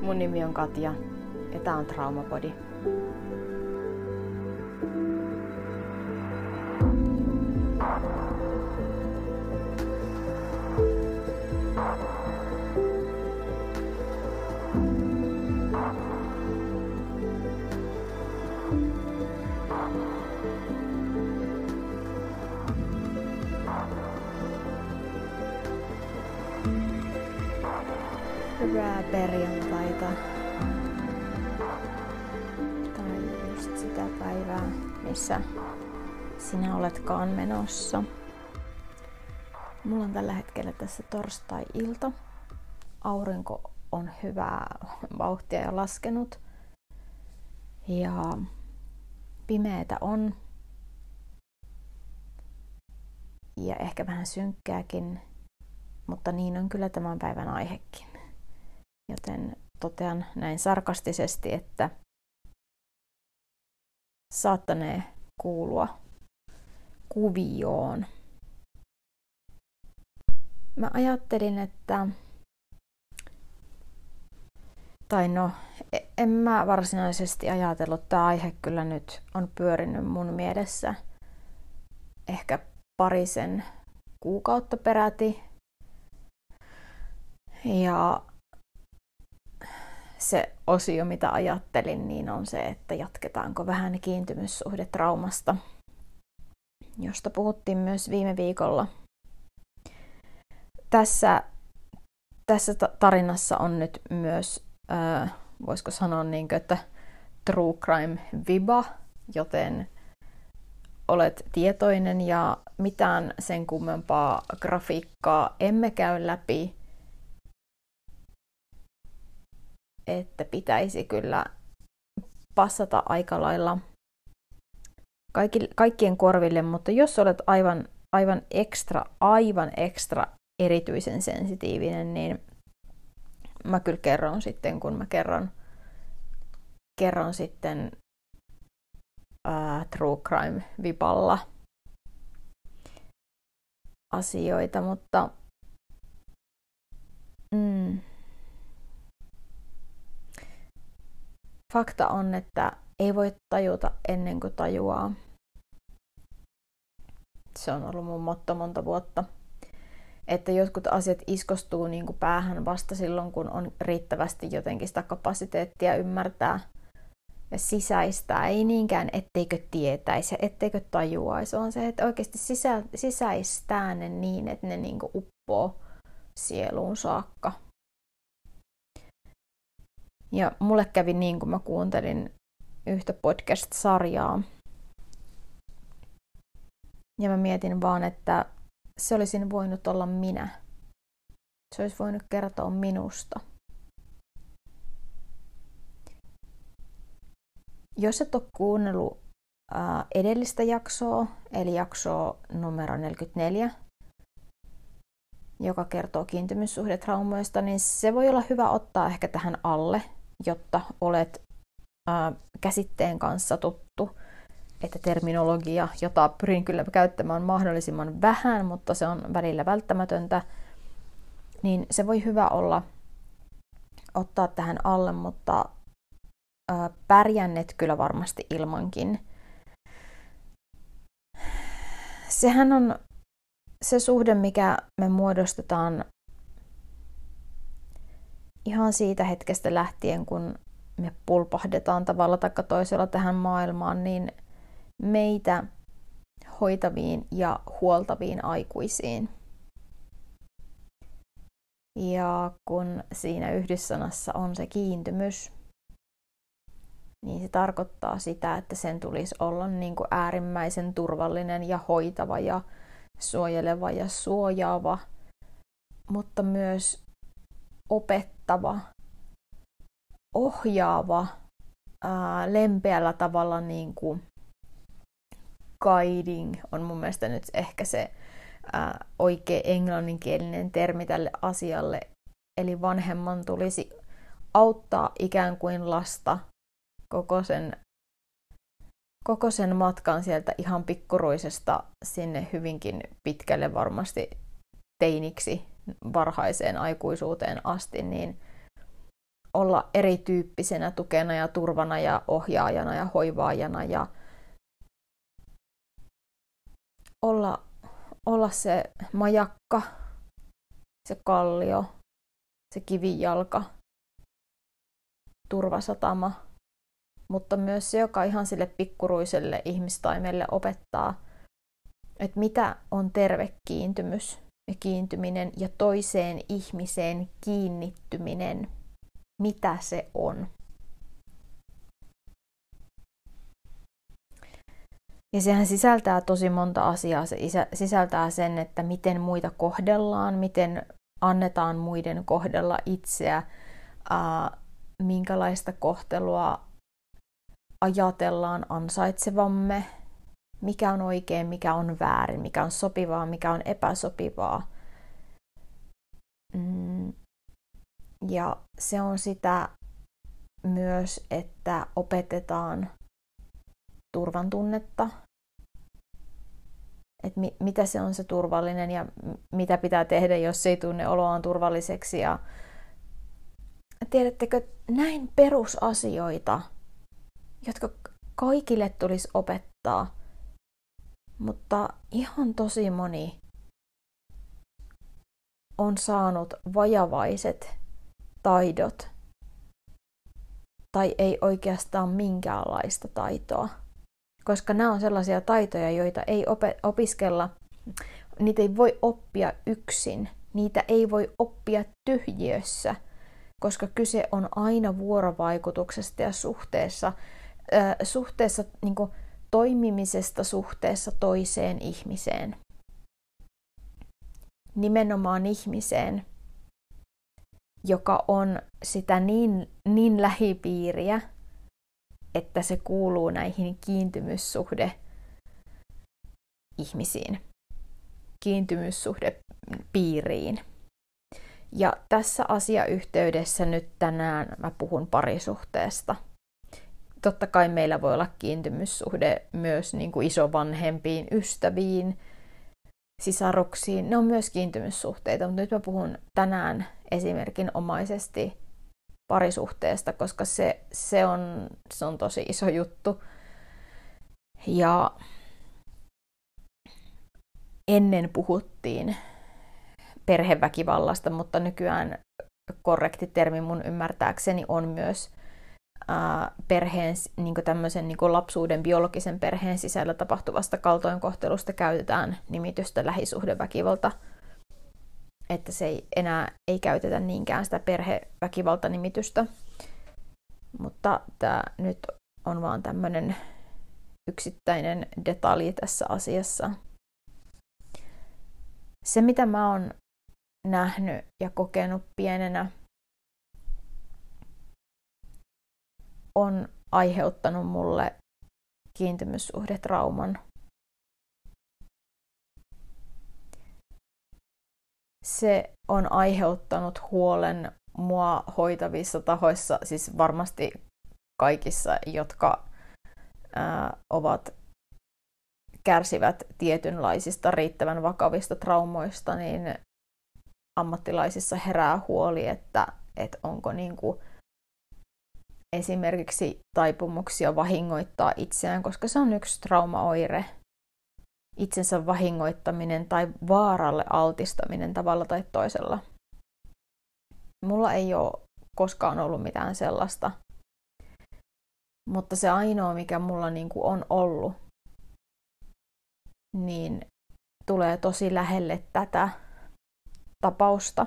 Mun nimi on Katja ja tää on Traumapodi. Hyvää perjantaita. Tai just sitä päivää, missä sinä oletkaan menossa. Mulla on tällä hetkellä tässä torstai-ilta. Aurinko on hyvää vauhtia ja laskenut. Ja pimeätä on. Ja ehkä vähän synkkääkin, mutta niin on kyllä tämän päivän aihekin. Joten totean näin sarkastisesti, että saattanee kuulua kuvioon. Mä ajattelin, että tai no, e- en mä varsinaisesti ajatellut, tämä aihe kyllä nyt on pyörinyt mun mielessä ehkä parisen kuukautta peräti. Ja se osio, mitä ajattelin, niin on se, että jatketaanko vähän kiintymyssuhdetraumasta, josta puhuttiin myös viime viikolla. Tässä, tässä tarinassa on nyt myös, äh, voisiko sanoa, niin kuin, että true crime viba, joten olet tietoinen ja mitään sen kummempaa grafiikkaa emme käy läpi että pitäisi kyllä passata aika lailla kaikki, kaikkien korville, mutta jos olet aivan, aivan ekstra, aivan ekstra erityisen sensitiivinen, niin mä kyllä kerron sitten, kun mä kerron, kerron sitten uh, True Crime-vipalla asioita, mutta mm, Fakta on, että ei voi tajuta ennen kuin tajuaa. Se on ollut mun motto monta vuotta. Että jotkut asiat iskostuu niin kuin päähän vasta silloin, kun on riittävästi jotenkin sitä kapasiteettia ymmärtää ja sisäistää. Ei niinkään, etteikö tietäisi ja etteikö tajuaisi, vaan se, että oikeasti sisä, sisäistää ne niin, että ne niin kuin uppoo sieluun saakka. Ja mulle kävi niin, kun mä kuuntelin yhtä podcast-sarjaa. Ja mä mietin vaan, että se olisin voinut olla minä. Se olisi voinut kertoa minusta. Jos et ole kuunnellut ää, edellistä jaksoa, eli jaksoa numero 44, joka kertoo kiintymyssuhdetraumoista, niin se voi olla hyvä ottaa ehkä tähän alle, jotta olet ää, käsitteen kanssa tuttu. Että terminologia, jota pyrin kyllä käyttämään mahdollisimman vähän, mutta se on välillä välttämätöntä, niin se voi hyvä olla ottaa tähän alle, mutta ää, pärjännet kyllä varmasti ilmankin. Sehän on se suhde, mikä me muodostetaan ihan siitä hetkestä lähtien, kun me pulpahdetaan tavalla tai toisella tähän maailmaan, niin meitä hoitaviin ja huoltaviin aikuisiin. Ja kun siinä yhdyssanassa on se kiintymys, niin se tarkoittaa sitä, että sen tulisi olla niin kuin äärimmäisen turvallinen ja hoitava ja suojeleva ja suojaava, mutta myös opettava, ohjaava, ää, lempeällä tavalla niin kuin guiding on mun mielestä nyt ehkä se ää, oikea englanninkielinen termi tälle asialle. Eli vanhemman tulisi auttaa ikään kuin lasta koko sen, koko sen matkan sieltä ihan pikkuruisesta sinne hyvinkin pitkälle varmasti teiniksi varhaiseen aikuisuuteen asti, niin olla erityyppisenä tukena ja turvana ja ohjaajana ja hoivaajana ja olla, olla se majakka, se kallio, se kivijalka, turvasatama, mutta myös se, joka ihan sille pikkuruiselle ihmistaimelle opettaa, että mitä on terve kiintymys kiintyminen ja toiseen ihmiseen kiinnittyminen, mitä se on. Ja sehän sisältää tosi monta asiaa. Se sisältää sen, että miten muita kohdellaan, miten annetaan muiden kohdella itseä, minkälaista kohtelua ajatellaan ansaitsevamme, mikä on oikein, mikä on väärin, mikä on sopivaa, mikä on epäsopivaa. Mm. Ja se on sitä myös, että opetetaan turvan tunnetta, että mi- mitä se on se turvallinen ja mitä pitää tehdä, jos ei tunne oloaan turvalliseksi. Ja tiedättekö, näin perusasioita, jotka kaikille tulisi opettaa, mutta ihan tosi moni on saanut vajavaiset taidot tai ei oikeastaan minkäänlaista taitoa. Koska nämä on sellaisia taitoja, joita ei opiskella, niitä ei voi oppia yksin, niitä ei voi oppia tyhjiössä, koska kyse on aina vuorovaikutuksesta ja suhteessa, äh, suhteessa niin kuin, toimimisesta suhteessa toiseen ihmiseen. Nimenomaan ihmiseen, joka on sitä niin, niin lähipiiriä, että se kuuluu näihin kiintymyssuhde ihmisiin, kiintymyssuhde piiriin. Ja tässä asiayhteydessä nyt tänään mä puhun parisuhteesta. Totta kai meillä voi olla kiintymyssuhde myös niin kuin isovanhempiin, ystäviin, sisaruksiin. Ne on myös kiintymyssuhteita, mutta nyt mä puhun tänään esimerkinomaisesti parisuhteesta, koska se, se, on, se on tosi iso juttu. Ja ennen puhuttiin perheväkivallasta, mutta nykyään korrekti termi mun ymmärtääkseni on myös perheen, niin tämmöisen niin lapsuuden biologisen perheen sisällä tapahtuvasta kaltoinkohtelusta käytetään nimitystä lähisuhdeväkivalta että se ei enää ei käytetä niinkään sitä perheväkivaltanimitystä. Mutta tämä nyt on vaan tämmöinen yksittäinen detalji tässä asiassa. Se, mitä mä oon nähnyt ja kokenut pienenä, on aiheuttanut mulle kiintymyssuhdetrauman. Se on aiheuttanut huolen mua hoitavissa tahoissa, siis varmasti kaikissa, jotka ää, ovat kärsivät tietynlaisista riittävän vakavista traumoista, niin ammattilaisissa herää huoli, että, että onko niin kuin esimerkiksi taipumuksia vahingoittaa itseään, koska se on yksi traumaoire – itsensä vahingoittaminen tai vaaralle altistaminen tavalla tai toisella. Mulla ei ole koskaan ollut mitään sellaista. Mutta se ainoa, mikä mulla niin kuin on ollut, niin tulee tosi lähelle tätä tapausta,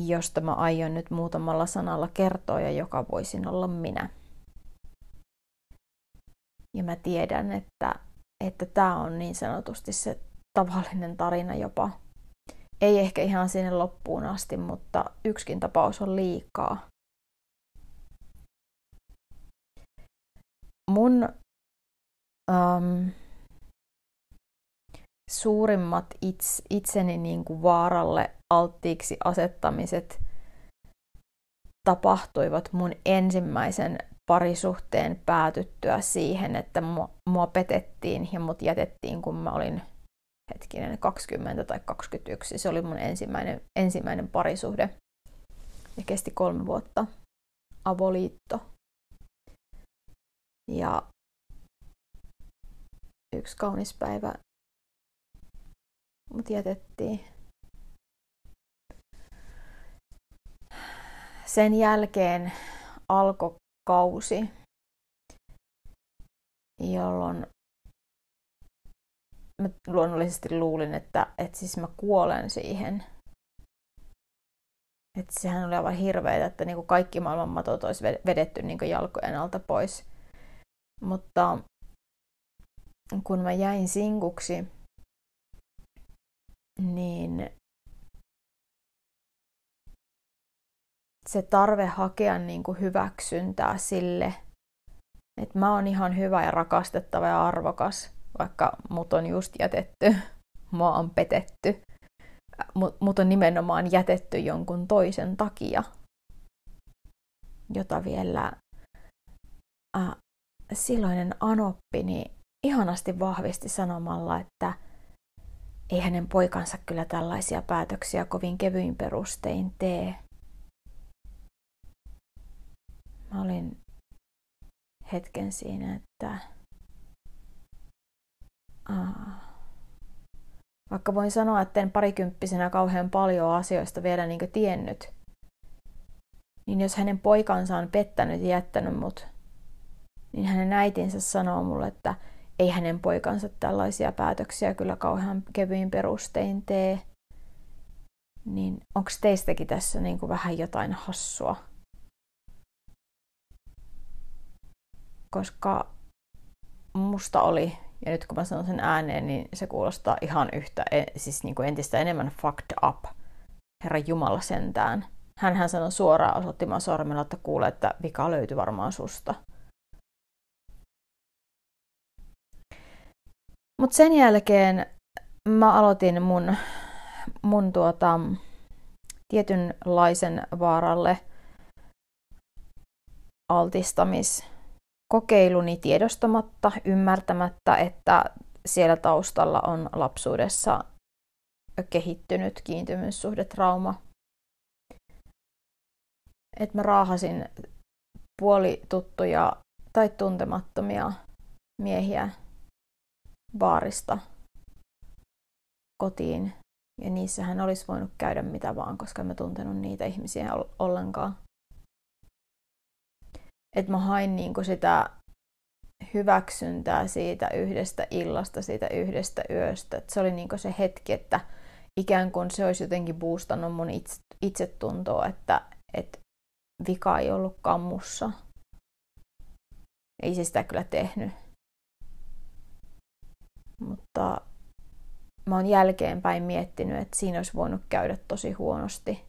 josta mä aion nyt muutamalla sanalla kertoa ja joka voisin olla minä. Ja mä tiedän, että että tämä on niin sanotusti se tavallinen tarina jopa. Ei ehkä ihan sinne loppuun asti, mutta yksikin tapaus on liikaa. Mun um, suurimmat its, itseni niin kuin vaaralle alttiiksi asettamiset tapahtuivat mun ensimmäisen parisuhteen päätyttyä siihen, että mua, mua petettiin ja mut jätettiin, kun mä olin hetkinen 20 tai 21. Se oli mun ensimmäinen, ensimmäinen parisuhde ja kesti kolme vuotta avoliitto. Ja yksi kaunis päivä mut jätettiin. Sen jälkeen alkoi kausi, jolloin mä luonnollisesti luulin, että, että siis mä kuolen siihen. Että sehän oli aivan hirveä, että niin kuin kaikki maailman matot olisi vedetty niin kuin jalkojen alta pois. Mutta kun mä jäin sinkuksi, niin se tarve hakea niin kuin hyväksyntää sille, että mä oon ihan hyvä ja rakastettava ja arvokas, vaikka mut on just jätetty, mua on petetty, mut on nimenomaan jätetty jonkun toisen takia, jota vielä äh, silloinen anoppini ihanasti vahvisti sanomalla, että ei hänen poikansa kyllä tällaisia päätöksiä kovin kevyin perustein tee. Mä olin hetken siinä, että Aa. vaikka voin sanoa, että en parikymppisenä kauhean paljon asioista vielä niin tiennyt, niin jos hänen poikansa on pettänyt ja jättänyt mut, niin hänen äitinsä sanoo mulle, että ei hänen poikansa tällaisia päätöksiä kyllä kauhean kevyin perustein tee. Niin onko teistäkin tässä niin kuin vähän jotain hassua? Koska musta oli, ja nyt kun mä sanon sen ääneen, niin se kuulostaa ihan yhtä, e, siis niin kuin entistä enemmän fucked up. Herra Jumala sentään. Hänhän sanoi suoraan osoittimaan sormella, että kuulee, että vika löytyi varmaan susta. Mutta sen jälkeen mä aloitin mun, mun tuota, tietynlaisen vaaralle altistamiskokeiluni tiedostamatta, ymmärtämättä, että siellä taustalla on lapsuudessa kehittynyt kiintymyssuhdetrauma. Et mä raahasin puolituttuja tai tuntemattomia miehiä baarista kotiin. Ja niissähän olisi voinut käydä mitä vaan, koska en mä tuntenut niitä ihmisiä ollenkaan. Että mä hain niinku sitä hyväksyntää siitä yhdestä illasta, siitä yhdestä yöstä. Et se oli niinku se hetki, että ikään kuin se olisi jotenkin boostannut mun itse, itsetuntoa, että, että vika ei ollut kammussa. Ei se sitä kyllä tehnyt. Mutta mä oon jälkeenpäin miettinyt, että siinä olisi voinut käydä tosi huonosti.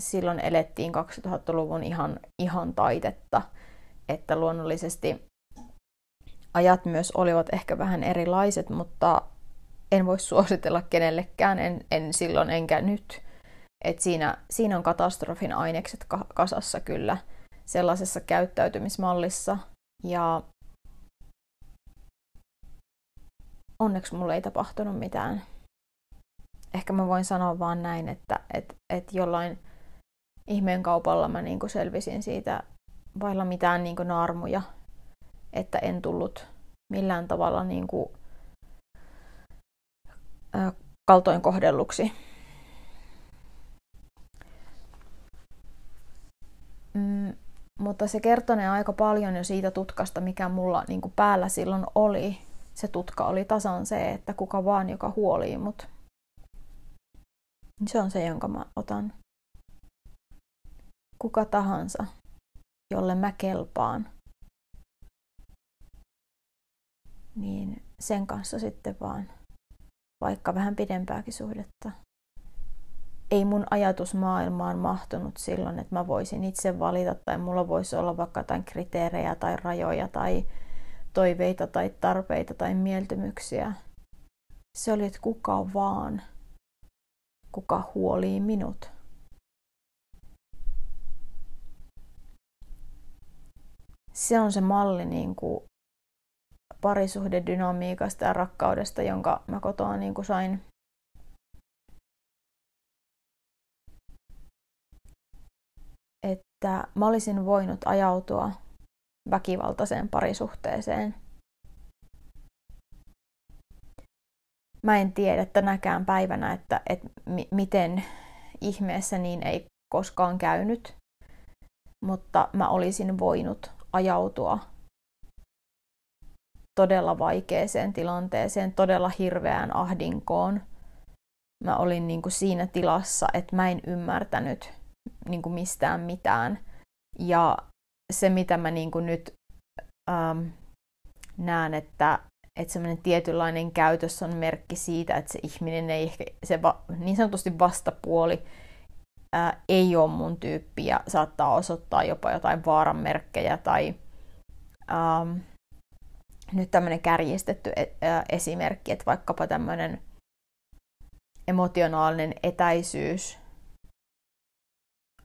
Silloin elettiin 2000-luvun ihan, ihan taitetta, että luonnollisesti ajat myös olivat ehkä vähän erilaiset, mutta en voi suositella kenellekään, en, en silloin enkä nyt. Et siinä, siinä on katastrofin ainekset kasassa kyllä sellaisessa käyttäytymismallissa. Ja onneksi mulle ei tapahtunut mitään. Ehkä mä voin sanoa vaan näin, että et, et jollain ihmeen kaupalla mä niinku selvisin siitä vailla mitään niinku naarmuja, että en tullut millään tavalla niinku, ä, kaltoin kohdelluksi. Mm, mutta se kertonee aika paljon jo siitä tutkasta, mikä mulla niinku päällä silloin oli se tutka oli tasan se, että kuka vaan, joka huolii mut. Se on se, jonka mä otan. Kuka tahansa, jolle mä kelpaan, niin sen kanssa sitten vaan vaikka vähän pidempääkin suhdetta. Ei mun ajatusmaailmaan mahtunut silloin, että mä voisin itse valita tai mulla voisi olla vaikka jotain kriteerejä tai rajoja tai toiveita tai tarpeita tai mieltymyksiä. Se oli, että kuka vaan, kuka huolii minut. Se on se malli, niin kuin, parisuhdedynamiikasta ja rakkaudesta, jonka mä kotoa niin kuin sain. Että mä olisin voinut ajautua väkivaltaiseen parisuhteeseen. Mä en tiedä tänäkään päivänä, että, että miten ihmeessä niin ei koskaan käynyt, mutta mä olisin voinut ajautua todella vaikeeseen tilanteeseen, todella hirveään ahdinkoon. Mä olin niin kuin siinä tilassa, että mä en ymmärtänyt niin kuin mistään mitään. Ja se, mitä mä niin kuin nyt ähm, näen, että, että semmoinen tietynlainen käytös on merkki siitä, että se ihminen ei ehkä, se va, niin sanotusti vastapuoli ää, ei ole mun tyyppi ja saattaa osoittaa jopa jotain vaaran merkkejä tai ähm, nyt tämmöinen kärjistetty e, esimerkki, että vaikkapa tämmöinen emotionaalinen etäisyys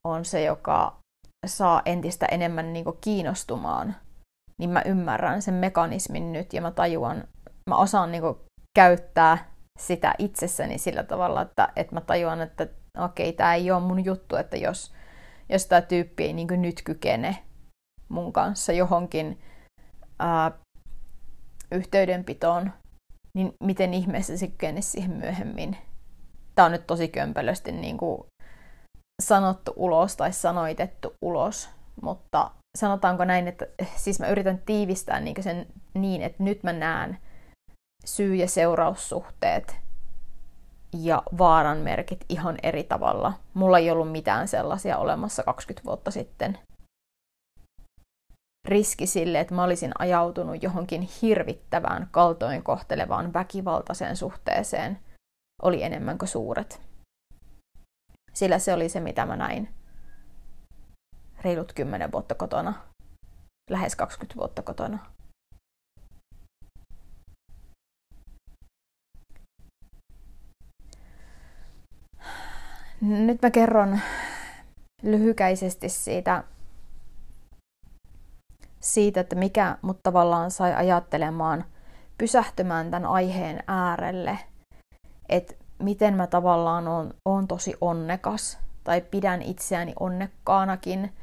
on se, joka saa entistä enemmän niin kiinnostumaan, niin mä ymmärrän sen mekanismin nyt ja mä tajuan, mä osaan niin käyttää sitä itsessäni sillä tavalla, että, että mä tajuan, että okei, okay, tämä ei ole mun juttu, että jos, jos tämä tyyppi ei niin nyt kykene mun kanssa johonkin ää, yhteydenpitoon, niin miten ihmeessä se kykenisi siihen myöhemmin. Tämä on nyt tosi kömpelösti niin kuin sanottu ulos tai sanoitettu ulos, mutta sanotaanko näin, että siis mä yritän tiivistää niin sen niin, että nyt mä näen syy- ja seuraussuhteet ja vaaran merkit ihan eri tavalla. Mulla ei ollut mitään sellaisia olemassa 20 vuotta sitten riski sille, että mä olisin ajautunut johonkin hirvittävään kaltoinkohtelevaan väkivaltaiseen suhteeseen, oli enemmän kuin suuret. Sillä se oli se, mitä mä näin reilut 10 vuotta kotona, lähes 20 vuotta kotona. Nyt mä kerron lyhykäisesti siitä siitä, että mikä mut tavallaan sai ajattelemaan, pysähtymään tämän aiheen äärelle, että miten mä tavallaan on, on tosi onnekas tai pidän itseäni onnekkaanakin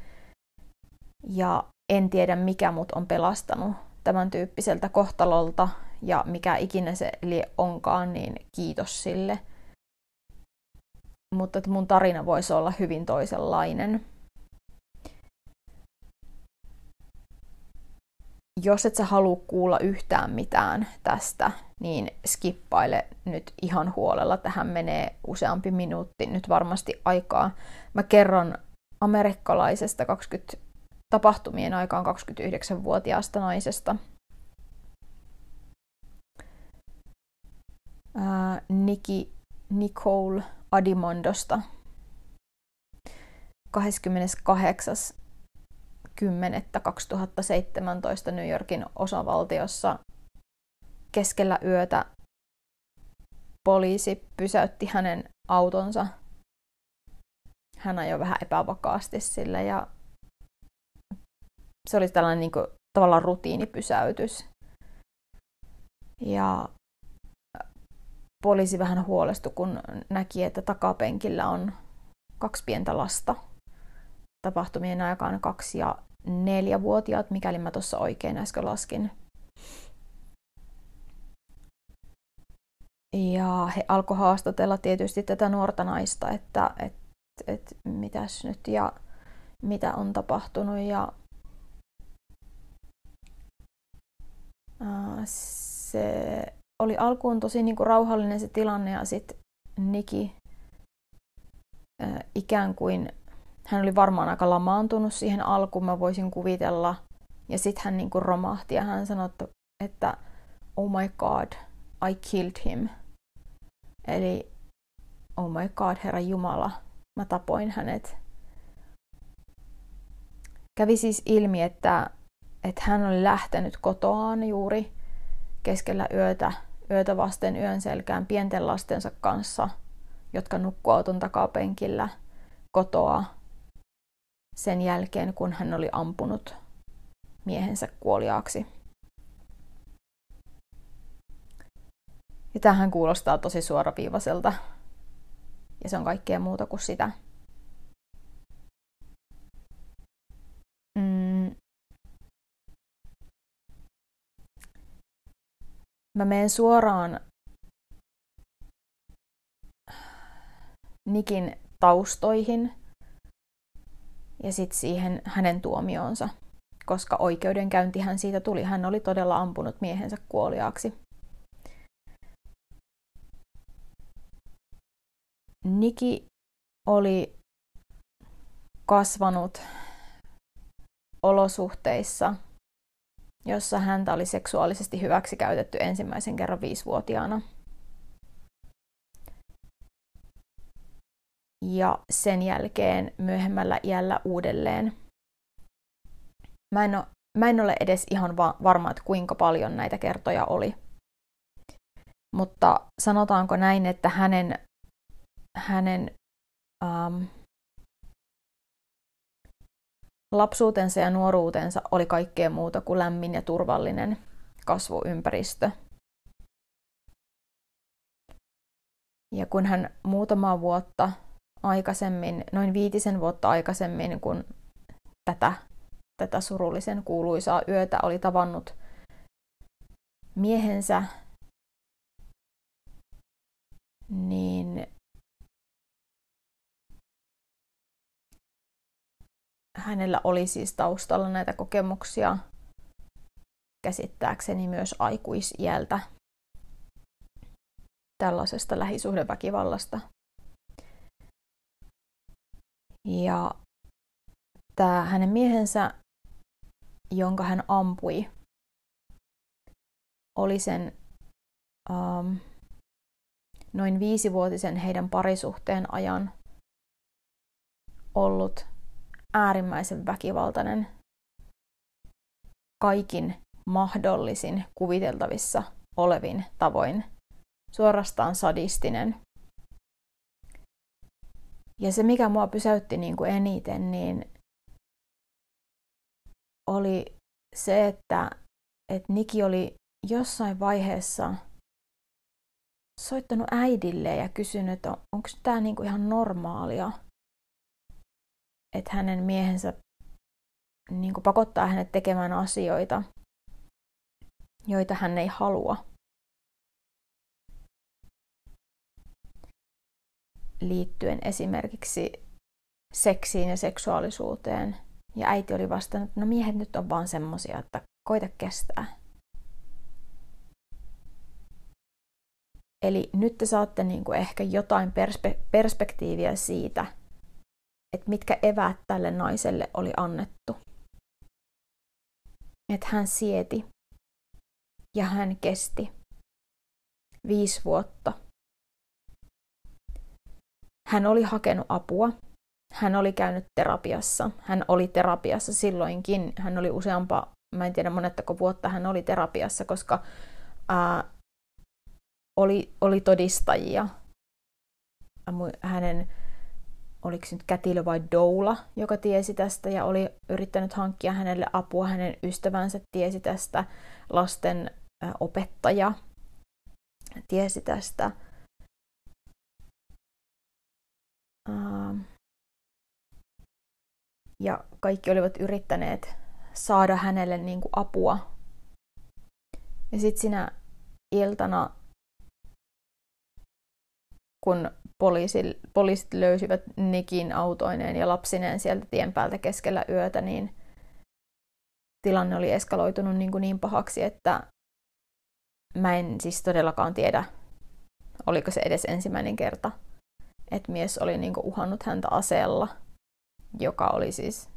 ja en tiedä mikä mut on pelastanut tämän tyyppiseltä kohtalolta ja mikä ikinä se onkaan, niin kiitos sille. Mutta että mun tarina voisi olla hyvin toisenlainen. Jos et sä halua kuulla yhtään mitään tästä, niin skippaile nyt ihan huolella. Tähän menee useampi minuutti nyt varmasti aikaa. Mä kerron amerikkalaisesta 20, tapahtumien aikaan 29-vuotiaasta naisesta. Ää, Nikki Nicole Adimondosta. 28. 2017 New Yorkin osavaltiossa keskellä yötä poliisi pysäytti hänen autonsa. Hän ajoi vähän epävakaasti sille ja se oli tällainen niin kuin, tavallaan rutiinipysäytys. Ja poliisi vähän huolestui, kun näki, että takapenkillä on kaksi pientä lasta – tapahtumien aikaan kaksi- ja neljävuotiaat, mikäli mä tuossa oikein äsken laskin. Ja he alkoi haastatella tietysti tätä nuorta naista, että et, et, mitäs nyt ja mitä on tapahtunut. Ja se oli alkuun tosi niin kuin rauhallinen se tilanne ja sitten Niki ikään kuin hän oli varmaan aika lamaantunut siihen alkuun, mä voisin kuvitella. Ja sitten hän niinku romahti ja hän sanoi, että oh my god, I killed him. Eli oh my god, Herra Jumala, mä tapoin hänet. Kävi siis ilmi, että, että hän oli lähtenyt kotoaan juuri keskellä yötä, yötä vasten yön selkään pienten lastensa kanssa, jotka nukkuu auton takapenkillä kotoa sen jälkeen, kun hän oli ampunut miehensä kuoliaaksi. Ja tähän kuulostaa tosi suoraviivaiselta. Ja se on kaikkea muuta kuin sitä. Mm. Mä menen suoraan Nikin taustoihin ja sitten siihen hänen tuomioonsa, koska oikeudenkäyntihän siitä tuli. Hän oli todella ampunut miehensä kuoliaaksi. Niki oli kasvanut olosuhteissa, jossa häntä oli seksuaalisesti hyväksikäytetty ensimmäisen kerran viisivuotiaana. Ja sen jälkeen myöhemmällä iällä uudelleen. Mä en ole, mä en ole edes ihan va- varma, että kuinka paljon näitä kertoja oli. Mutta sanotaanko näin, että hänen hänen um, lapsuutensa ja nuoruutensa oli kaikkea muuta kuin lämmin ja turvallinen kasvuympäristö. Ja kun hän muutama vuotta aikaisemmin, noin viitisen vuotta aikaisemmin, kun tätä, tätä surullisen kuuluisaa yötä oli tavannut miehensä, niin hänellä oli siis taustalla näitä kokemuksia käsittääkseni myös aikuisieltä tällaisesta lähisuhdeväkivallasta. Ja tämä hänen miehensä, jonka hän ampui, oli sen um, noin viisivuotisen heidän parisuhteen ajan ollut äärimmäisen väkivaltainen kaikin mahdollisin kuviteltavissa olevin tavoin, suorastaan sadistinen. Ja se, mikä mua pysäytti niin kuin eniten, niin oli se, että, että Niki oli jossain vaiheessa soittanut äidille ja kysynyt, että onko tämä niin kuin ihan normaalia että hänen miehensä niin kuin pakottaa hänet tekemään asioita, joita hän ei halua. Liittyen esimerkiksi seksiin ja seksuaalisuuteen. Ja äiti oli vastannut, että no miehet nyt on vaan semmosia, että koita kestää. Eli nyt te saatte niin kuin ehkä jotain perspe- perspektiiviä siitä, että mitkä eväät tälle naiselle oli annettu. Että hän sieti ja hän kesti viisi vuotta. Hän oli hakenut apua. Hän oli käynyt terapiassa. Hän oli terapiassa silloinkin. Hän oli useampaa, mä en tiedä monettako vuotta hän oli terapiassa, koska ää, oli, oli todistajia hänen oliko nyt kätilö vai doula, joka tiesi tästä ja oli yrittänyt hankkia hänelle apua. Hänen ystävänsä tiesi tästä, lasten opettaja tiesi tästä. Ja kaikki olivat yrittäneet saada hänelle niin kuin apua. Ja sitten sinä iltana, kun poliisit, poliisit löysivät Nikin autoineen ja lapsineen sieltä tien päältä keskellä yötä, niin tilanne oli eskaloitunut niin, kuin niin pahaksi, että mä en siis todellakaan tiedä, oliko se edes ensimmäinen kerta, että mies oli niin kuin uhannut häntä aseella, joka oli siis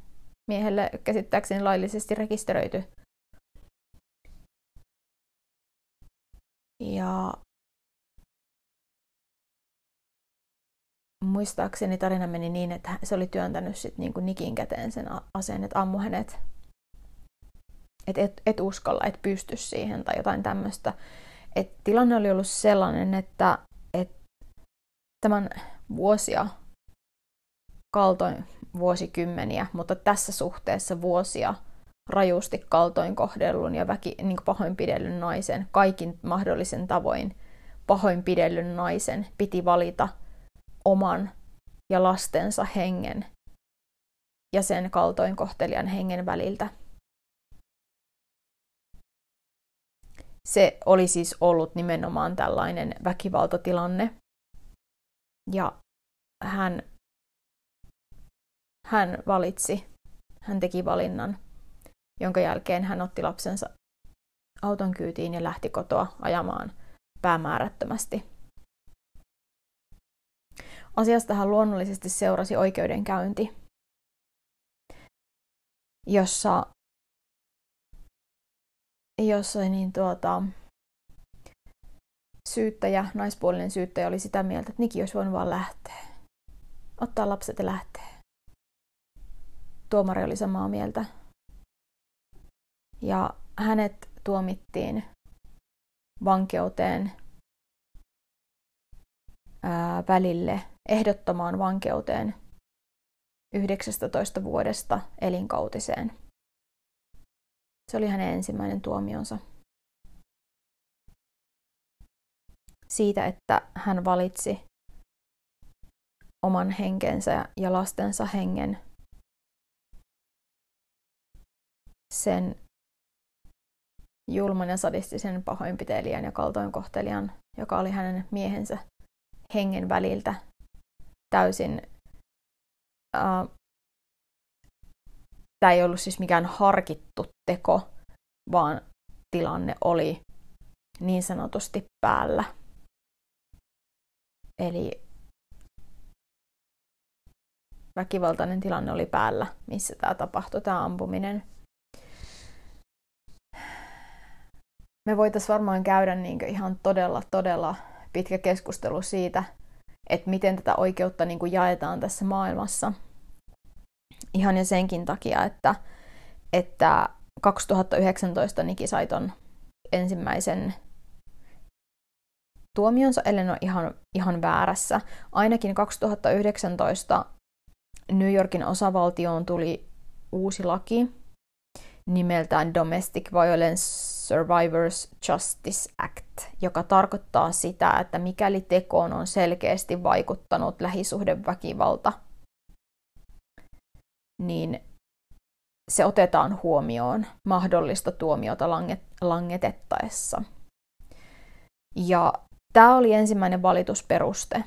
miehelle käsittääkseni laillisesti rekisteröity. Ja muistaakseni tarina meni niin, että se oli työntänyt sit niinku Nikin käteen sen aseen, että ammu hänet. Että et, et uskalla, et pysty siihen tai jotain tämmöistä. Et tilanne oli ollut sellainen, että et tämän vuosia kaltoin vuosikymmeniä, mutta tässä suhteessa vuosia rajusti kaltoin kohdellun ja väki, niin pahoinpidellyn naisen kaikin mahdollisen tavoin pahoinpidellyn naisen piti valita oman ja lastensa hengen ja sen kaltoinkohtelijan hengen väliltä. Se oli siis ollut nimenomaan tällainen väkivaltatilanne. Ja hän, hän valitsi, hän teki valinnan, jonka jälkeen hän otti lapsensa auton kyytiin ja lähti kotoa ajamaan päämäärättömästi. Asiastahan luonnollisesti seurasi oikeudenkäynti, jossa, jossa niin tuota, syyttäjä, naispuolinen syyttäjä oli sitä mieltä, että Niki olisi voinut vaan lähteä. Ottaa lapset ja lähteä. Tuomari oli samaa mieltä. Ja hänet tuomittiin vankeuteen ää, välille, ehdottomaan vankeuteen 19 vuodesta elinkautiseen. Se oli hänen ensimmäinen tuomionsa. Siitä, että hän valitsi oman henkensä ja lastensa hengen sen julman ja sadistisen pahoinpitelijän ja kaltoinkohtelijan, joka oli hänen miehensä hengen väliltä täysin. Uh, tämä ei ollut siis mikään harkittu teko, vaan tilanne oli niin sanotusti päällä. Eli väkivaltainen tilanne oli päällä, missä tämä tapahtui, tämä ampuminen. Me voitaisiin varmaan käydä niin ihan todella, todella pitkä keskustelu siitä, että miten tätä oikeutta niin kuin jaetaan tässä maailmassa. Ihan jo senkin takia, että, että 2019 Niki sai ton ensimmäisen tuomionsa, ellen ole ihan, ihan väärässä. Ainakin 2019 New Yorkin osavaltioon tuli uusi laki nimeltään Domestic Violence Survivors Justice Act, joka tarkoittaa sitä, että mikäli tekoon on selkeästi vaikuttanut lähisuhdeväkivalta, niin se otetaan huomioon mahdollista tuomiota langetettaessa. Ja tämä oli ensimmäinen valitusperuste,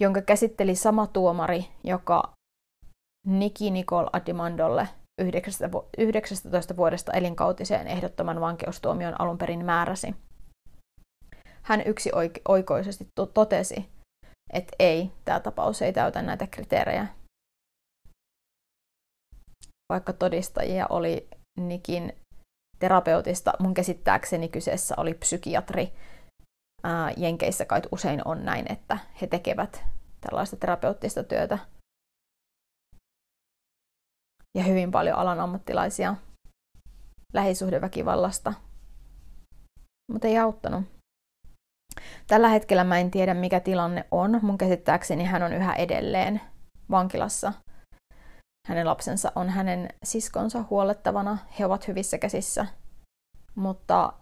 jonka käsitteli sama tuomari, joka Niki Nicole Adimandolle 19 vuodesta elinkautiseen ehdottoman vankeustuomion alun perin määräsi. Hän yksi oikoisesti totesi, että ei, tämä tapaus ei täytä näitä kriteerejä. Vaikka todistajia oli Nikin terapeutista, mun käsittääkseni kyseessä oli psykiatri. Ää, Jenkeissä kai usein on näin, että he tekevät tällaista terapeuttista työtä ja hyvin paljon alan ammattilaisia lähisuhdeväkivallasta. Mutta ei auttanut. Tällä hetkellä mä en tiedä, mikä tilanne on. Mun käsittääkseni hän on yhä edelleen vankilassa. Hänen lapsensa on hänen siskonsa huolettavana. He ovat hyvissä käsissä. Mutta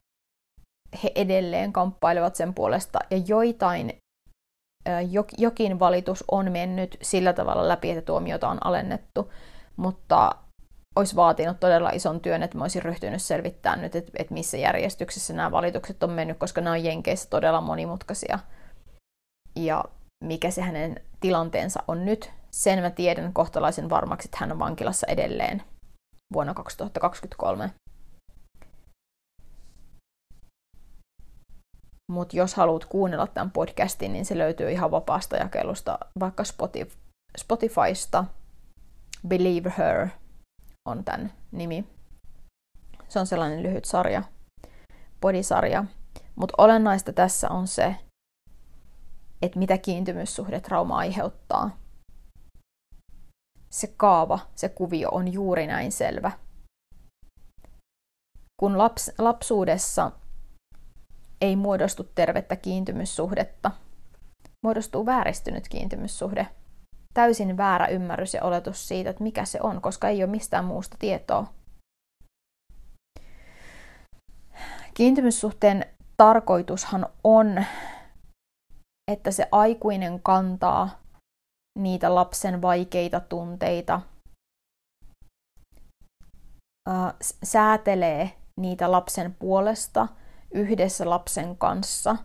he edelleen kamppailevat sen puolesta. Ja joitain, jokin valitus on mennyt sillä tavalla läpi, että tuomiota on alennettu mutta olisi vaatinut todella ison työn, että mä olisin ryhtynyt selvittämään nyt, että, että missä järjestyksessä nämä valitukset on mennyt, koska nämä on Jenkeissä todella monimutkaisia. Ja mikä se hänen tilanteensa on nyt, sen mä tiedän kohtalaisen varmaksi, että hän on vankilassa edelleen vuonna 2023. Mutta jos haluat kuunnella tämän podcastin, niin se löytyy ihan vapaasta jakelusta, vaikka Spotifysta Believe Her on tämän nimi. Se on sellainen lyhyt sarja, bodisarja. Mutta olennaista tässä on se, että mitä kiintymyssuhdetrauma aiheuttaa. Se kaava, se kuvio on juuri näin selvä. Kun laps, lapsuudessa ei muodostu tervettä kiintymyssuhdetta, muodostuu vääristynyt kiintymyssuhde – täysin väärä ymmärrys ja oletus siitä, että mikä se on, koska ei ole mistään muusta tietoa. Kiintymyssuhteen tarkoitushan on, että se aikuinen kantaa niitä lapsen vaikeita tunteita, säätelee niitä lapsen puolesta yhdessä lapsen kanssa,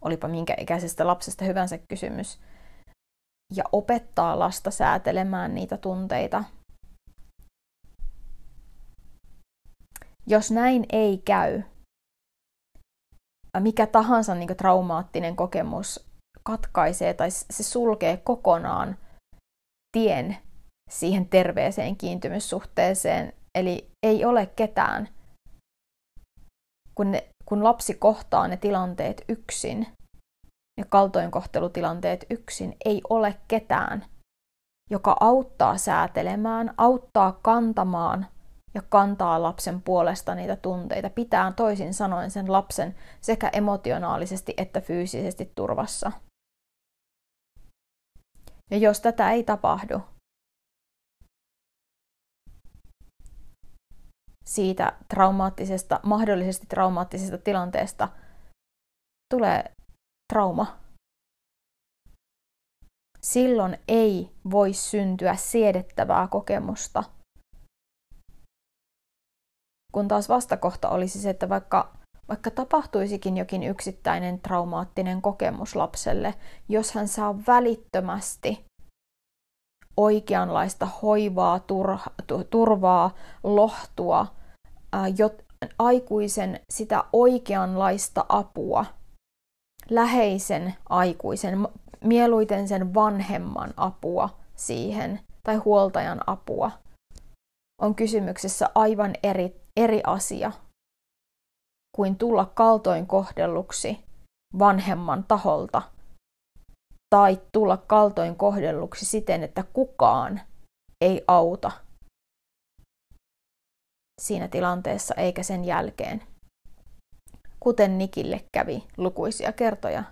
olipa minkä ikäisestä lapsesta hyvänsä kysymys, ja opettaa lasta säätelemään niitä tunteita. Jos näin ei käy, mikä tahansa niin traumaattinen kokemus katkaisee tai se sulkee kokonaan tien siihen terveeseen kiintymyssuhteeseen. Eli ei ole ketään, kun, ne, kun lapsi kohtaa ne tilanteet yksin ja kaltoinkohtelutilanteet yksin, ei ole ketään, joka auttaa säätelemään, auttaa kantamaan ja kantaa lapsen puolesta niitä tunteita, pitää toisin sanoen sen lapsen sekä emotionaalisesti että fyysisesti turvassa. Ja jos tätä ei tapahdu, siitä traumaattisesta, mahdollisesti traumaattisesta tilanteesta tulee trauma. Silloin ei voi syntyä siedettävää kokemusta. Kun taas vastakohta olisi se, että vaikka, vaikka tapahtuisikin jokin yksittäinen traumaattinen kokemus lapselle, jos hän saa välittömästi oikeanlaista hoivaa, turvaa, lohtua, aikuisen sitä oikeanlaista apua, läheisen aikuisen, mieluiten sen vanhemman apua siihen tai huoltajan apua, on kysymyksessä aivan eri, eri asia kuin tulla kaltoin kohdelluksi vanhemman taholta tai tulla kaltoin kohdelluksi siten, että kukaan ei auta siinä tilanteessa eikä sen jälkeen. Kuten Nikille kävi lukuisia kertoja.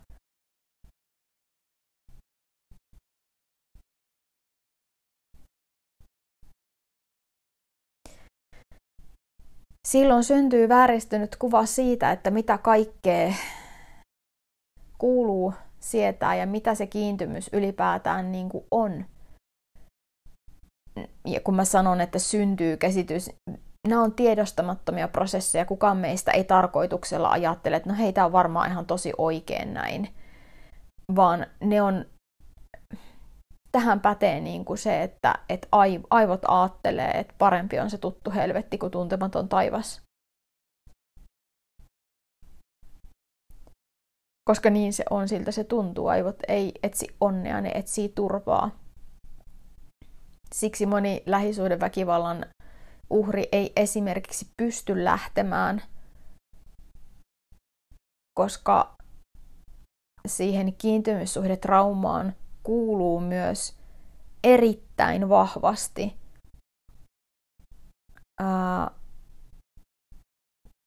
Silloin syntyy vääristynyt kuva siitä, että mitä kaikkea kuuluu sietää ja mitä se kiintymys ylipäätään niin kuin on. Ja kun mä sanon, että syntyy käsitys, nämä on tiedostamattomia prosesseja. Kukaan meistä ei tarkoituksella ajattele, että no hei, tämä on varmaan ihan tosi oikein näin. Vaan ne on, tähän pätee niin kuin se, että, että aivot aattelee, että parempi on se tuttu helvetti kuin tuntematon taivas. Koska niin se on, siltä se tuntuu. Aivot ei etsi onnea, ne etsii turvaa. Siksi moni lähisuhdeväkivallan uhri ei esimerkiksi pysty lähtemään, koska siihen kiintymyssuhdetraumaan kuuluu myös erittäin vahvasti ää,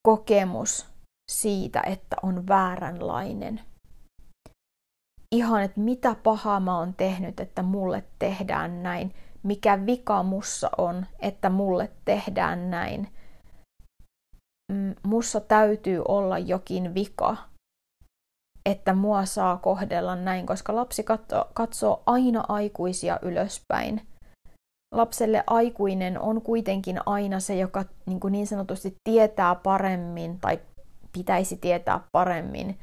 kokemus siitä, että on vääränlainen. Ihan, että mitä pahaa mä oon tehnyt, että mulle tehdään näin mikä vika mussa on, että mulle tehdään näin. Mm, mussa täytyy olla jokin vika, että mua saa kohdella näin, koska lapsi katsoo, katsoo aina aikuisia ylöspäin. Lapselle aikuinen on kuitenkin aina se, joka niin, kuin niin sanotusti tietää paremmin tai pitäisi tietää paremmin.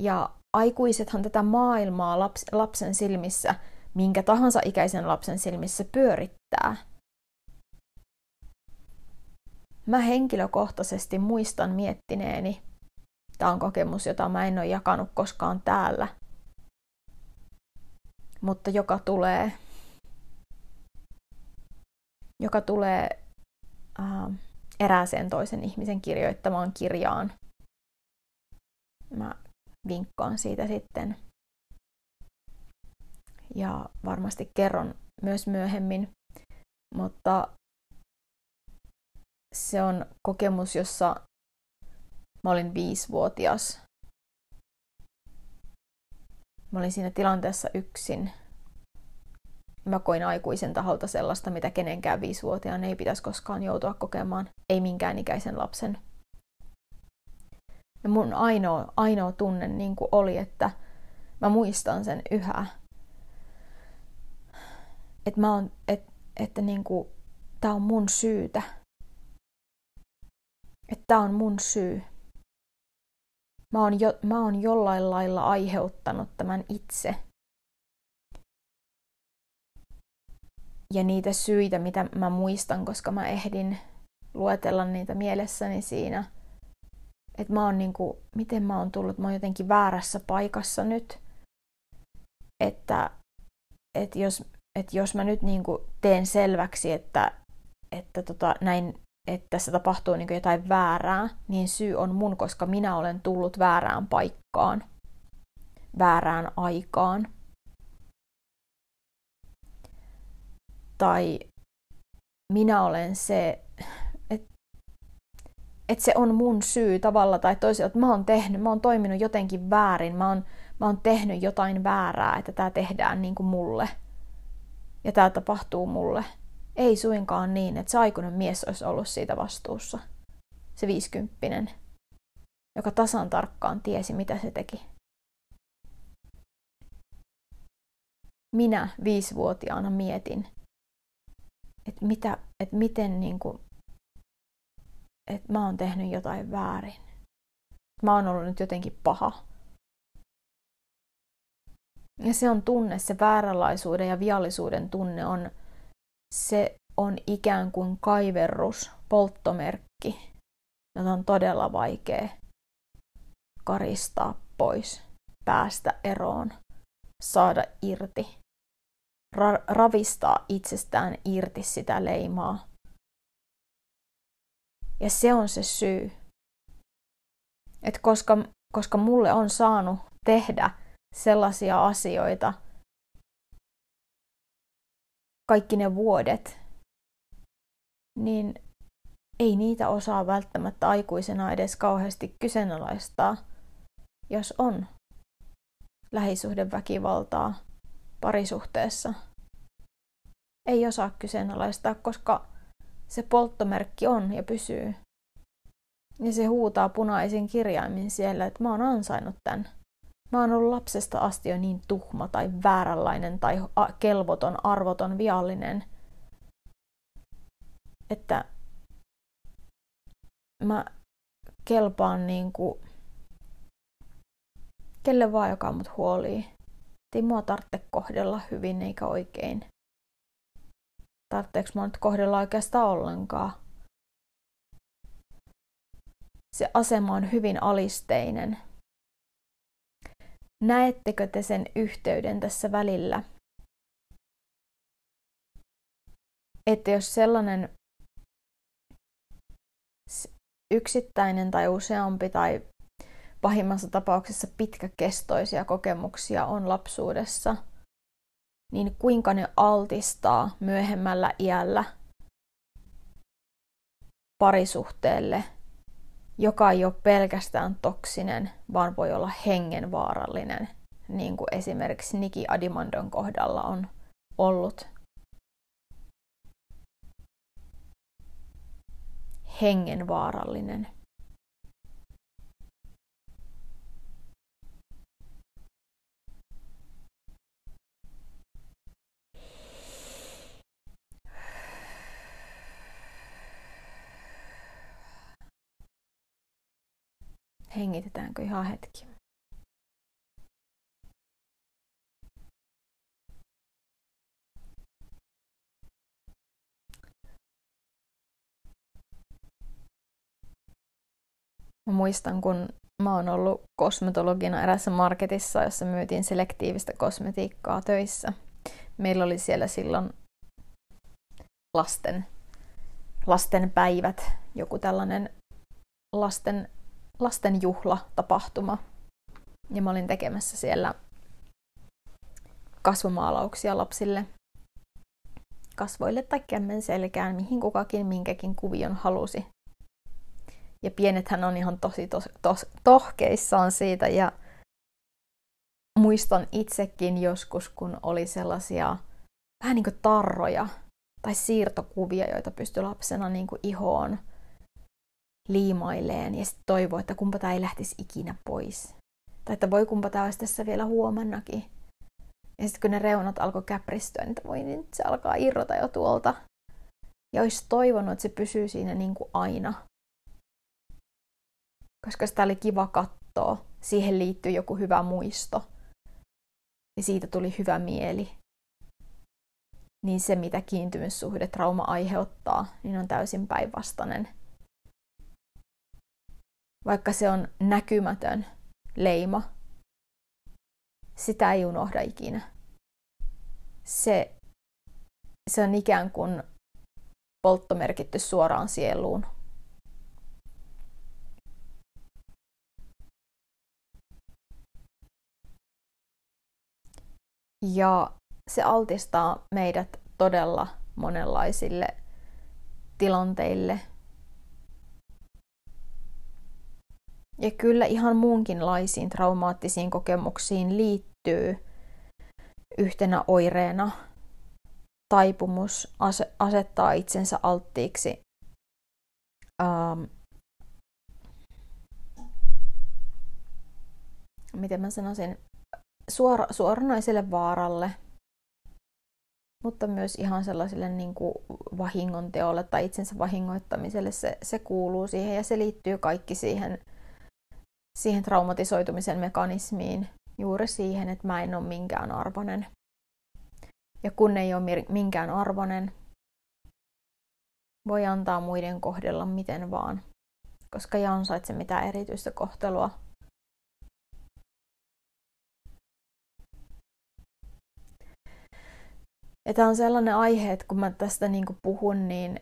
Ja aikuisethan tätä maailmaa laps, lapsen silmissä – minkä tahansa ikäisen lapsen silmissä pyörittää. Mä henkilökohtaisesti muistan miettineeni, tämä on kokemus, jota mä en ole jakanut koskaan täällä, mutta joka tulee, joka tulee äh, erääseen toisen ihmisen kirjoittamaan kirjaan. Mä vinkkaan siitä sitten ja varmasti kerron myös myöhemmin. Mutta se on kokemus, jossa mä olin viisivuotias. Mä olin siinä tilanteessa yksin. Mä koin aikuisen taholta sellaista, mitä kenenkään viisivuotiaan ei pitäisi koskaan joutua kokemaan, ei minkään ikäisen lapsen. Ja mun ainoa, ainoa tunne niin oli, että mä muistan sen yhä. Että mä oon, et, että niin kuin, tää on mun syytä. Että tää on mun syy. Mä oon, jo, mä oon jollain lailla aiheuttanut tämän itse. Ja niitä syitä, mitä mä muistan, koska mä ehdin luetella niitä mielessäni siinä, että mä oon niinku, miten mä oon tullut, mä oon jotenkin väärässä paikassa nyt, että, että jos, että jos mä nyt niinku teen selväksi, että, että tota, näin, että tässä tapahtuu niinku jotain väärää, niin syy on mun, koska minä olen tullut väärään paikkaan, väärään aikaan. Tai minä olen se, että se on mun syy tavalla tai toisella, että mä oon tehnyt, mä oon toiminut jotenkin väärin, mä oon, mä oon tehnyt jotain väärää, että tämä tehdään niin kuin mulle. Ja tämä tapahtuu mulle. Ei suinkaan niin, että se aikuinen mies olisi ollut siitä vastuussa. Se viisikymppinen, joka tasan tarkkaan tiesi, mitä se teki. Minä viisivuotiaana mietin, että, mitä, että miten niin kuin, että mä oon tehnyt jotain väärin. Mä oon ollut nyt jotenkin paha. Ja se on tunne, se vääränlaisuuden ja viallisuuden tunne on, se on ikään kuin kaiverrus, polttomerkki, jota on todella vaikea karistaa pois, päästä eroon, saada irti, ra- ravistaa itsestään irti sitä leimaa, ja se on se syy. Että koska, koska mulle on saanut tehdä sellaisia asioita kaikki ne vuodet, niin ei niitä osaa välttämättä aikuisena edes kauheasti kyseenalaistaa, jos on lähisuhdeväkivaltaa parisuhteessa. Ei osaa kyseenalaistaa, koska se polttomerkki on ja pysyy. Ja se huutaa punaisin kirjaimin siellä, että mä oon ansainnut tämän. Mä oon ollut lapsesta asti jo niin tuhma tai vääränlainen tai kelvoton, arvoton, viallinen, että mä kelpaan niin kuin kelle vaan, joka mut huolii. Ei mua tarvitse kohdella hyvin eikä oikein tarvitseeko mä nyt kohdella oikeastaan ollenkaan. Se asema on hyvin alisteinen. Näettekö te sen yhteyden tässä välillä? Että jos sellainen yksittäinen tai useampi tai pahimmassa tapauksessa pitkäkestoisia kokemuksia on lapsuudessa – niin kuinka ne altistaa myöhemmällä iällä parisuhteelle, joka ei ole pelkästään toksinen, vaan voi olla hengenvaarallinen, niin kuin esimerkiksi Niki Adimandon kohdalla on ollut. Hengenvaarallinen. Hengitetäänkö ihan hetki? Mä muistan, kun mä oon ollut kosmetologina erässä marketissa, jossa myytiin selektiivistä kosmetiikkaa töissä. Meillä oli siellä silloin lasten, lasten päivät, joku tällainen lasten lasten juhlatapahtuma. Ja mä olin tekemässä siellä kasvomaalauksia lapsille kasvoille tai kämmen selkään, mihin kukakin minkäkin kuvion halusi. Ja pienethän on ihan tosi tos, tos, tohkeissaan siitä ja muistan itsekin joskus, kun oli sellaisia vähän niin kuin tarroja tai siirtokuvia, joita pystyi lapsena niin kuin ihoon liimaileen ja sitten toivoo, että kumpa tämä ei lähtisi ikinä pois. Tai että voi kumpa tämä olisi tässä vielä huomennakin. Ja sitten kun ne reunat alkoi käpristyä, niin voi niin se alkaa irrota jo tuolta. Ja olisi toivonut, että se pysyy siinä niin kuin aina. Koska sitä oli kiva katsoa. Siihen liittyy joku hyvä muisto. Ja siitä tuli hyvä mieli. Niin se, mitä kiintymyssuhde trauma aiheuttaa, niin on täysin päinvastainen. Vaikka se on näkymätön leima, sitä ei unohda ikinä. Se, se on ikään kuin polttomerkitty suoraan sieluun. Ja se altistaa meidät todella monenlaisille tilanteille. Ja kyllä ihan muunkinlaisiin traumaattisiin kokemuksiin liittyy yhtenä oireena taipumus asettaa itsensä alttiiksi ähm, miten mä sanoisin, suora, suoranaiselle vaaralle, mutta myös ihan sellaiselle niin kuin tai itsensä vahingoittamiselle se, se kuuluu siihen ja se liittyy kaikki siihen, siihen traumatisoitumisen mekanismiin, juuri siihen, että mä en ole minkään arvoinen. Ja kun ei ole minkään arvoinen, voi antaa muiden kohdella miten vaan, koska ei ansaitse mitään erityistä kohtelua. Ja tämä on sellainen aihe, että kun mä tästä niin puhun, niin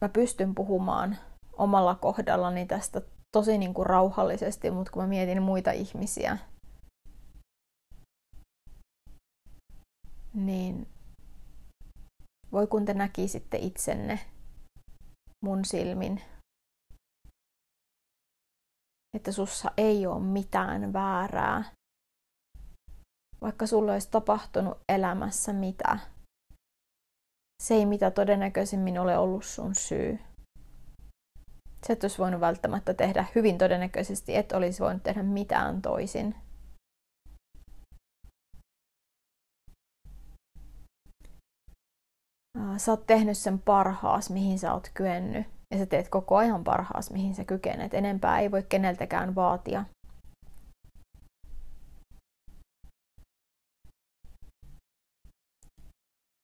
mä pystyn puhumaan omalla kohdallani tästä tosi niin kuin rauhallisesti, mutta kun mä mietin muita ihmisiä, niin voi kun te näkisitte itsenne mun silmin, että sussa ei ole mitään väärää, vaikka sulla olisi tapahtunut elämässä mitä. Se ei mitä todennäköisemmin ole ollut sun syy. Se et olisi voinut välttämättä tehdä hyvin todennäköisesti, et olisi voinut tehdä mitään toisin. sä oot tehnyt sen parhaas, mihin sä oot kyennyt. Ja sä teet koko ajan parhaas, mihin sä kykenet. Enempää ei voi keneltäkään vaatia.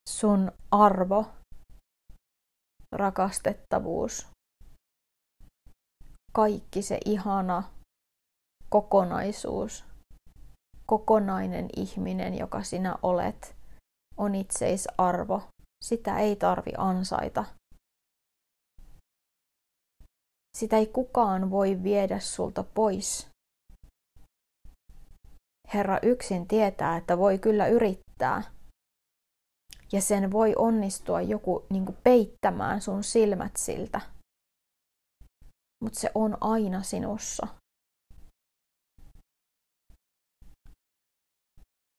Sun arvo, rakastettavuus, kaikki se ihana kokonaisuus, kokonainen ihminen, joka sinä olet, on itseisarvo sitä ei tarvi ansaita. Sitä ei kukaan voi viedä sulta pois. Herra yksin tietää, että voi kyllä yrittää. Ja sen voi onnistua joku niin peittämään sun silmät siltä. Mutta se on aina sinussa.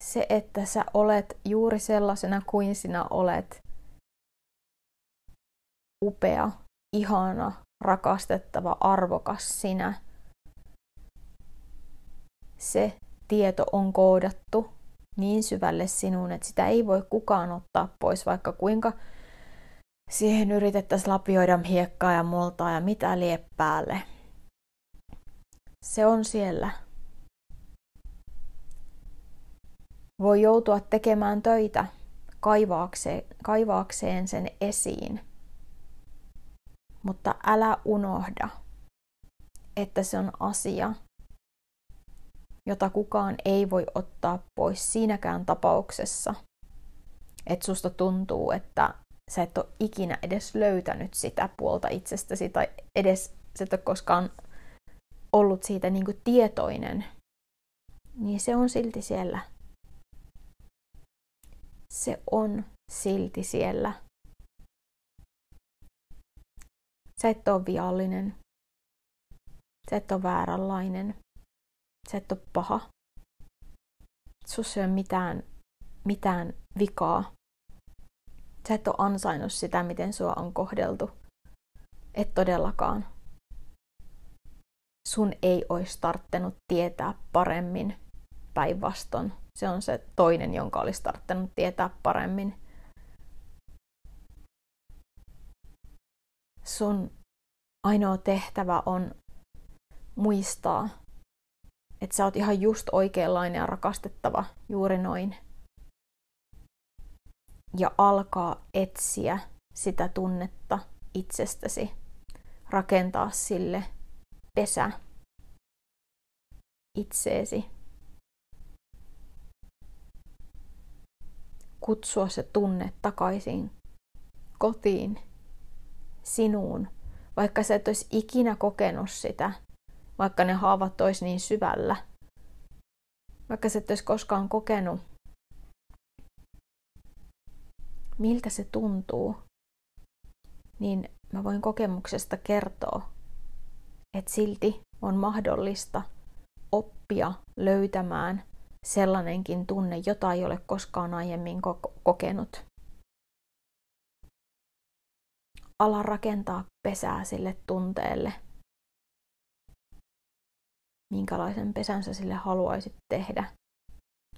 Se, että sä olet juuri sellaisena kuin sinä olet, upea, ihana, rakastettava, arvokas sinä. Se tieto on koodattu niin syvälle sinuun, että sitä ei voi kukaan ottaa pois, vaikka kuinka siihen yritettäisiin lapioida hiekkaa ja multaa ja mitä lie päälle. Se on siellä. Voi joutua tekemään töitä kaivaakseen, sen esiin – mutta älä unohda, että se on asia, jota kukaan ei voi ottaa pois siinäkään tapauksessa, että susta tuntuu, että sä et ole ikinä edes löytänyt sitä puolta itsestäsi tai edes sä et ole koskaan ollut siitä niin kuin tietoinen, niin se on silti siellä. Se on silti siellä. Sä et ole viallinen. Sä et ole vääränlainen. Sä et ole paha. Sussa ei ole mitään, mitään vikaa. Sä et ole ansainnut sitä, miten sua on kohdeltu. Et todellakaan. sun ei olisi tarttenut tietää paremmin päinvastoin. Se on se toinen, jonka olisi tarttenut tietää paremmin. Sun ainoa tehtävä on muistaa, että sä oot ihan just oikeanlainen ja rakastettava juuri noin. Ja alkaa etsiä sitä tunnetta itsestäsi, rakentaa sille pesä itseesi. Kutsua se tunne takaisin kotiin, sinuun, vaikka sä et olisi ikinä kokenut sitä, vaikka ne haavat olisi niin syvällä, vaikka sä et olisi koskaan kokenut, miltä se tuntuu, niin mä voin kokemuksesta kertoa, että silti on mahdollista oppia löytämään sellainenkin tunne, jota ei ole koskaan aiemmin kokenut. Ala rakentaa pesää sille tunteelle. Minkälaisen pesän sä sille haluaisit tehdä?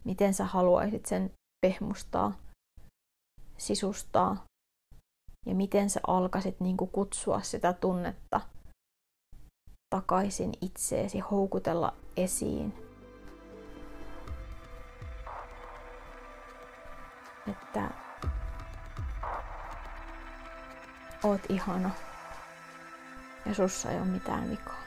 Miten sä haluaisit sen pehmustaa, sisustaa? Ja miten sä alkaisit niin kutsua sitä tunnetta takaisin itseesi, houkutella esiin. Että oot ihana ja sussa ei ole mitään vikaa.